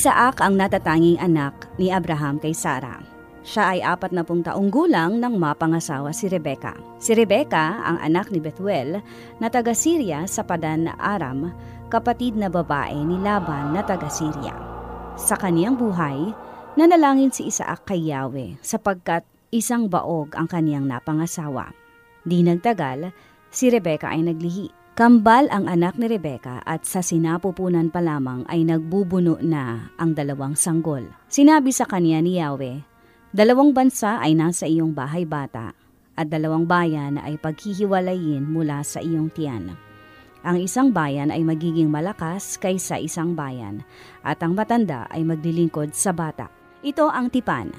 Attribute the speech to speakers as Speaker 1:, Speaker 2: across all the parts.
Speaker 1: Isaac ang natatanging anak ni Abraham kay Sarah. Siya ay apat na pung taong gulang nang mapangasawa si Rebecca. Si Rebecca, ang anak ni Bethuel, na taga Syria sa Padan Aram, kapatid na babae ni Laban na taga Syria. Sa kaniyang buhay, nanalangin si Isaac kay Yahweh sapagkat isang baog ang kaniyang napangasawa. Di nagtagal, si Rebecca ay naglihi. Kambal ang anak ni Rebecca at sa sinapupunan pa lamang ay nagbubuno na ang dalawang sanggol. Sinabi sa kanya ni Yahweh, Dalawang bansa ay nasa iyong bahay bata at dalawang bayan ay paghihiwalayin mula sa iyong tiyan. Ang isang bayan ay magiging malakas kaysa isang bayan at ang matanda ay maglilingkod sa bata. Ito ang tipan.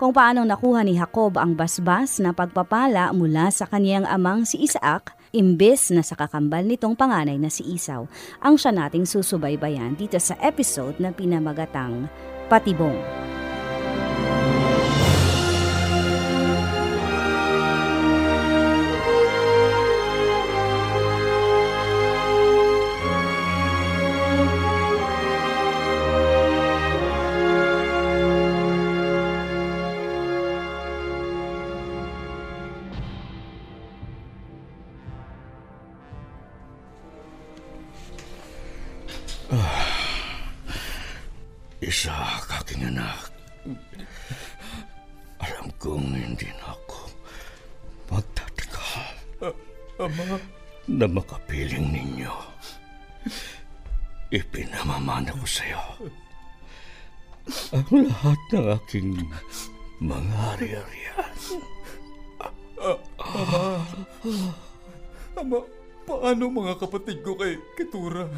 Speaker 1: Kung paano nakuha ni Jacob ang basbas na pagpapala mula sa kaniyang amang si Isaac, imbes na sa kakambal nitong panganay na si Isaw, ang siya nating susubaybayan dito sa episode na pinamagatang Patibong.
Speaker 2: Anak. Alam kong hindi na ako magtatagal
Speaker 3: Ama,
Speaker 2: na makapiling ninyo. Ipinamamana ko sa iyo ang lahat ng aking mga ari-arian.
Speaker 3: ama, paano mga kapatid ko kay Ketura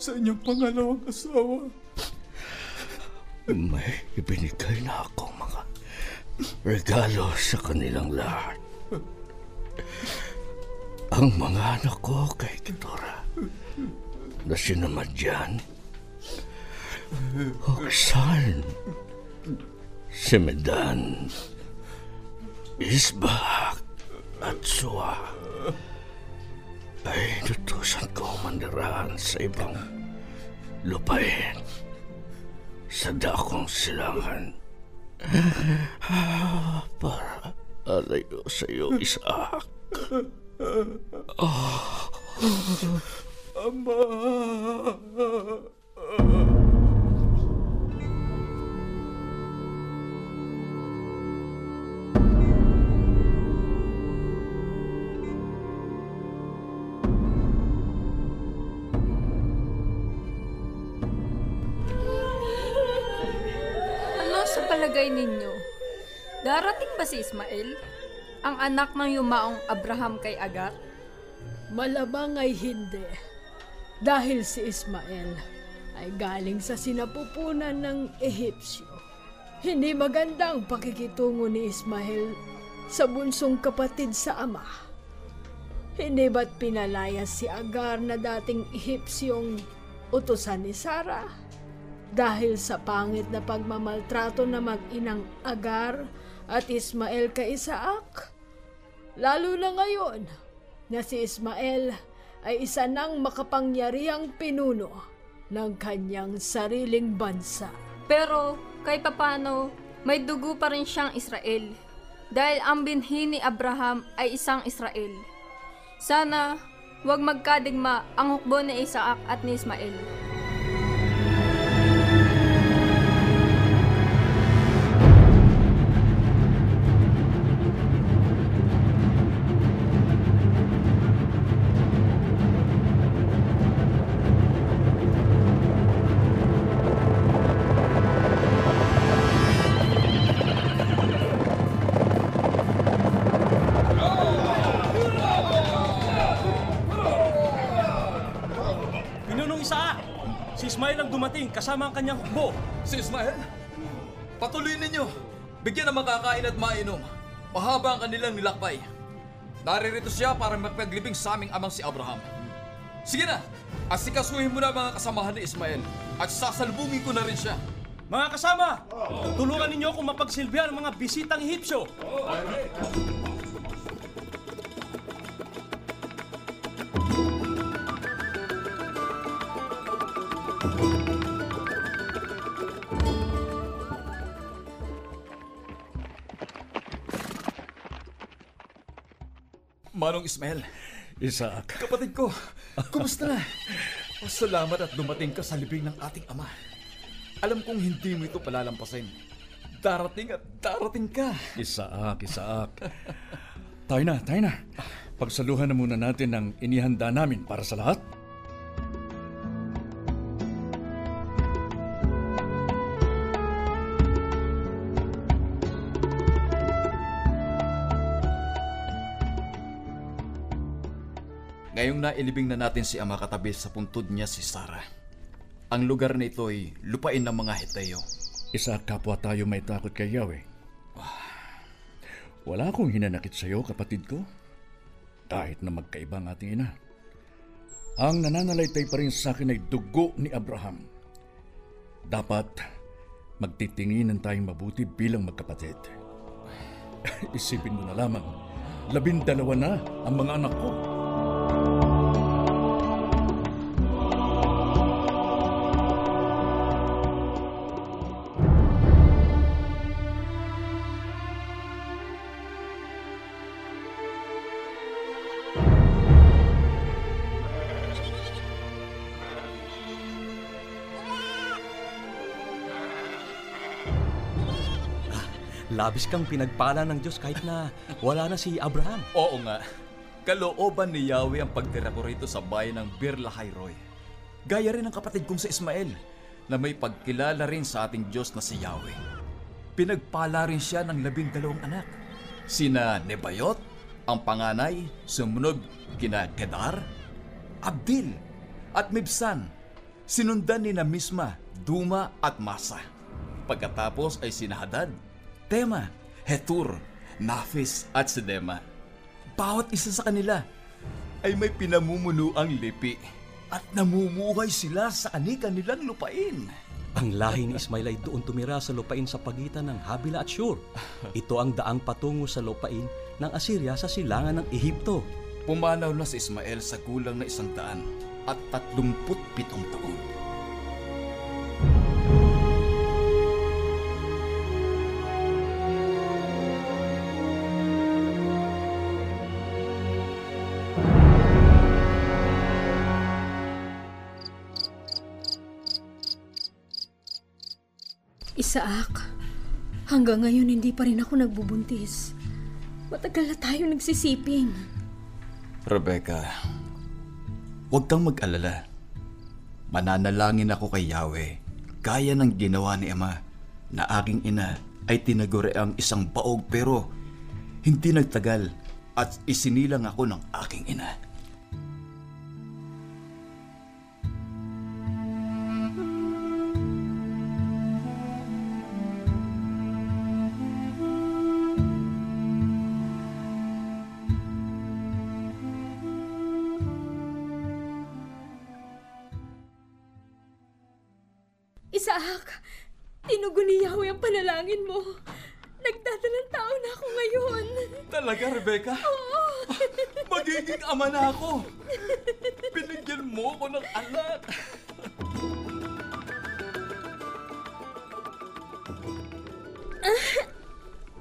Speaker 3: sa inyong pangalawang asawa?
Speaker 2: May ibinigay na akong mga regalo sa kanilang lahat. Ang mga anak ko kay Kitora na sinamadyan, Oksan, si Medan, Isbak at Suwa ay nutusan ko mandiraan sa ibang lupain sa dakong silangan para alayo sa iyo, Isaac.
Speaker 3: Ama!
Speaker 4: Darating ba si Ismael? Ang anak ng yumaong Abraham kay Agar?
Speaker 5: Malamang ay hindi. Dahil si Ismael ay galing sa sinapupunan ng Ehipsyo. Hindi magandang pakikitungo ni Ismael sa bunsong kapatid sa ama. Hindi ba't pinalayas si Agar na dating Ehipsyong utusan ni Sarah? Dahil sa pangit na pagmamaltrato na mag-inang Agar at Ismael kay Isaac? Lalo na ngayon na si Ismael ay isa ng makapangyarihang pinuno ng kanyang sariling bansa.
Speaker 4: Pero kay papano, may dugo pa rin siyang Israel. Dahil ang binhi ni Abraham ay isang Israel. Sana wag magkadigma ang hukbo ni Isaac at ni Ismael.
Speaker 6: Kasama ang kanyang hukbo.
Speaker 3: Si Ismael? Patuloy ninyo. Bigyan ng makakain at mainom. Mahaba ang kanilang nilakbay. Naririto siya para magpaglibing sa aming amang si Abraham. Sige na, asikasuhin mo na mga kasamahan ni Ismael at sasalubungin ko na rin siya.
Speaker 6: Mga kasama, tulungan ninyo akong mapagsilbihan ang mga bisitang Ehipsyo.
Speaker 3: Manong Ismael,
Speaker 2: Isaac,
Speaker 3: kapatid ko, kumusta na? Salamat at dumating ka sa libing ng ating ama. Alam kong hindi mo ito palalampasin. Darating at darating ka.
Speaker 2: Isaac, Isaac. tayo na, tayo na. Pagsaluhan na muna natin ang inihanda namin para sa lahat.
Speaker 3: Ngayong nailibing na natin si ama katabi sa puntod niya si Sarah. Ang lugar na ito ay lupain ng mga Heteo.
Speaker 2: Isaac, kapwa tayo may takot kay Yahweh. Wala akong hinanakit sa iyo, kapatid ko. Kahit na magkaiba ang ating ina. Ang nananalaytay pa rin sa akin ay dugo ni Abraham. Dapat magtitinginan tayong mabuti bilang magkapatid. Isipin mo na lamang, labindalawa na ang mga anak ko.
Speaker 7: Labis kang pinagpala ng Diyos kahit na wala na si Abraham.
Speaker 3: Oo nga. Kalooban ni Yahweh ang pagtira ko rito sa bayan ng Birlahayroy. Gaya rin ng kapatid kong si Ismael na may pagkilala rin sa ating Diyos na si Yahweh. Pinagpala rin siya ng labing dalawang anak. Sina Nebayot, ang panganay, sumunod kina Kedar, Abdil, at Mibsan. Sinundan ni na Duma at Masa. Pagkatapos ay sina Tema, Hetur, Nafis at Sedema. Bawat isa sa kanila ay may pinamumuno ang lipi at namumuhay sila sa kani-kanilang lupain.
Speaker 7: Ang lahi ni Ismail ay doon tumira sa lupain sa pagitan ng Habila at Shur. Ito ang daang patungo sa lupain ng Assyria sa silangan ng Ehipto.
Speaker 3: Pumanaw na si Ismael sa kulang na isang daan at tatlumput pitong taon.
Speaker 5: Isaak, hanggang ngayon hindi pa rin ako nagbubuntis. Matagal na tayo nagsisiping.
Speaker 3: Rebecca, huwag kang mag-alala. Mananalangin ako kay Yahweh, gaya ng ginawa ni Ama, na aking ina ay tinaguri ang isang baog pero hindi nagtagal at isinilang ako ng aking ina.
Speaker 5: Isaak, tinugo ni Yahweh ang panalangin mo. Nagdadalang tao na ako ngayon.
Speaker 3: Talaga, Rebecca?
Speaker 5: Oo.
Speaker 3: Magiging ama na ako. Binigyan mo ko ng anak.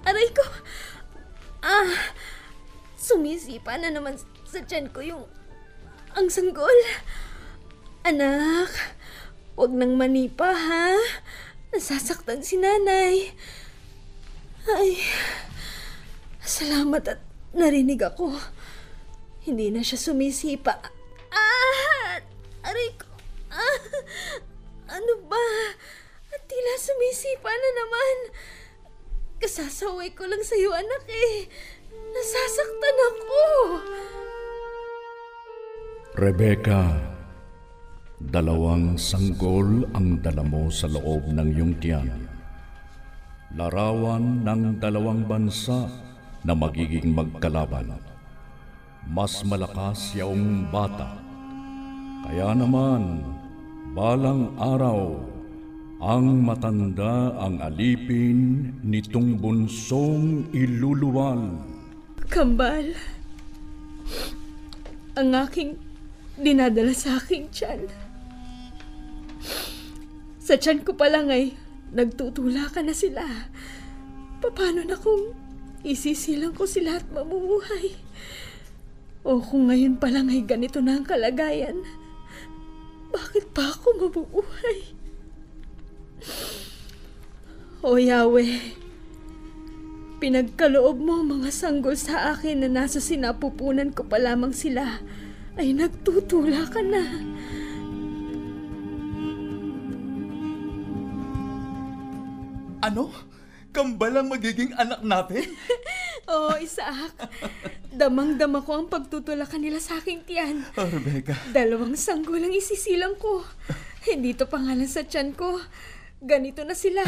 Speaker 5: Aray ko. Ah, sumisipa na naman sa tiyan ko yung ang sanggol. Anak, wag nang manipa ha. Nasasaktan si nanay. Ay, salamat at narinig ako. Hindi na siya sumisipa. Ah! Aray ko. Ah! Ano ba? At tila sumisipa na naman. Kasasaway ko lang sa'yo, anak eh. Nasasaktan ako.
Speaker 2: Rebecca, Dalawang sanggol ang dala mo sa loob ng iyong tiyan. Larawan ng dalawang bansa na magiging magkalaban. Mas malakas yaong bata. Kaya naman, balang araw, ang matanda ang alipin nitong bunsong iluluwal.
Speaker 5: Kambal. Ang aking dinadala sa aking tiyan. Sa tiyan ko pa lang ay nagtutulakan na sila. Paano na kung isisilang ko sila at mamuhay? O kung ngayon pa lang ay ganito na ang kalagayan, bakit pa ako mabubuhay? O Yahweh, pinagkaloob mo mga sanggol sa akin na nasa sinapupunan ko pa lamang sila ay nagtutula ka na.
Speaker 3: Ano? Kambal ang magiging anak natin?
Speaker 5: Oo, oh, Isaac. Damang-dama ko ang pagtutulakan nila sa aking tiyan.
Speaker 3: Oh, Rebecca.
Speaker 5: Dalawang sanggol ang isisilang ko. Hindi to pangalan sa tiyan ko. Ganito na sila.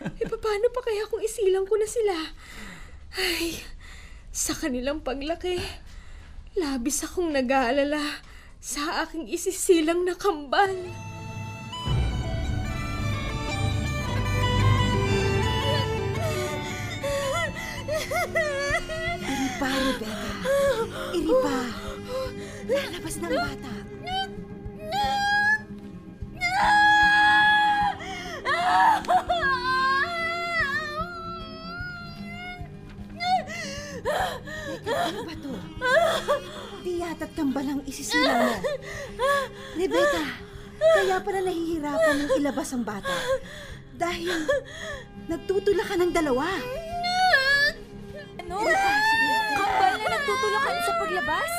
Speaker 5: E paano pa kaya kung isilang ko na sila? Ay, sa kanilang paglaki, labis akong nag-aalala sa aking isisilang na kambal.
Speaker 8: Rebecca. Iri pa. Lalabas ng bata. Teka, ano ba to? Di yata't kambalang isisilang mo. Rebecca, kaya pala nahihirapan ng ilabas ang bata. Dahil nagtutula ka ng dalawa.
Speaker 1: Ano? Kambal na nagtutulakan sa paglabas?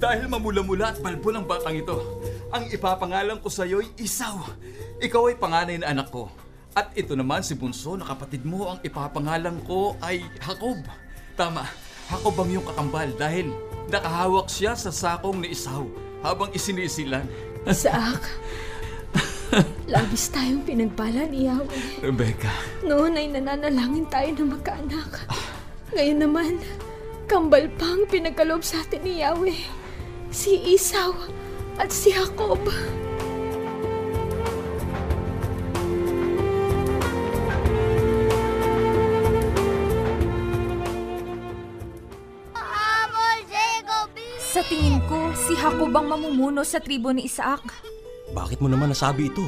Speaker 3: Dahil mamula-mula at balbon ang batang ito, ang ipapangalan ko sa iyo'y Isaw. Ikaw ay panganay na anak ko. At ito naman si Bunso na kapatid mo, ang ipapangalan ko ay Jacob. Tama, Jacob ang iyong kakambal dahil nakahawak siya sa sakong ni Isaw habang isinisilan.
Speaker 5: Isaac, labis tayong pinagpala ni Yahweh.
Speaker 3: Rebecca,
Speaker 5: Noon ay nananalangin tayo na magkaanak. Ngayon naman, kambal pa ang pinagkaloob sa atin ni Yahweh. Si Isaw at si Jacob.
Speaker 1: Sa tingin ko, si Jacob ang mamumuno sa tribo ni Isaac.
Speaker 7: Bakit mo naman nasabi ito?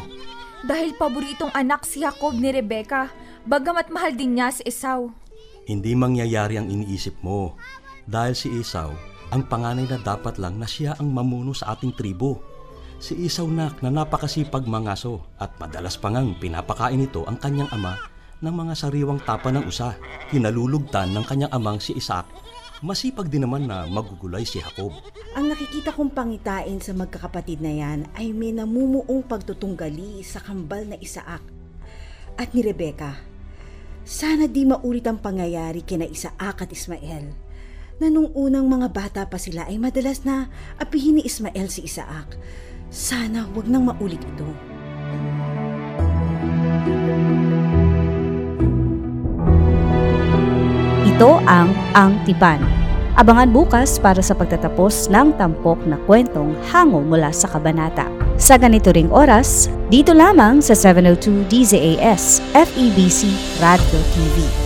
Speaker 1: Dahil paboritong anak si Jacob ni Rebecca, bagamat mahal din niya si Esau.
Speaker 7: Hindi mangyayari ang iniisip mo. Dahil si Esau, ang panganay na dapat lang na siya ang mamuno sa ating tribo. Si Esau nak na napakasipag mangaso at madalas pa ngang pinapakain ito ang kanyang ama ng mga sariwang tapa ng usa. Kinalulugtan ng kanyang amang si Isaac. Masipag din naman na magugulay si Jacob.
Speaker 8: Ang nakikita kong pangitain sa magkakapatid na yan ay may namumuong pagtutunggali sa kambal na Isaak at ni Rebecca. Sana di maulit ang pangyayari kina Isaak at Ismael na nung unang mga bata pa sila ay madalas na apihin ni Ismael si Isaak. Sana wag nang maulit ito.
Speaker 1: Ito ang Ang Tipan. Abangan bukas para sa pagtatapos ng tampok na kwentong hango mula sa kabanata. Sa ganito ring oras, dito lamang sa 702 DZAS FEBC Radio TV.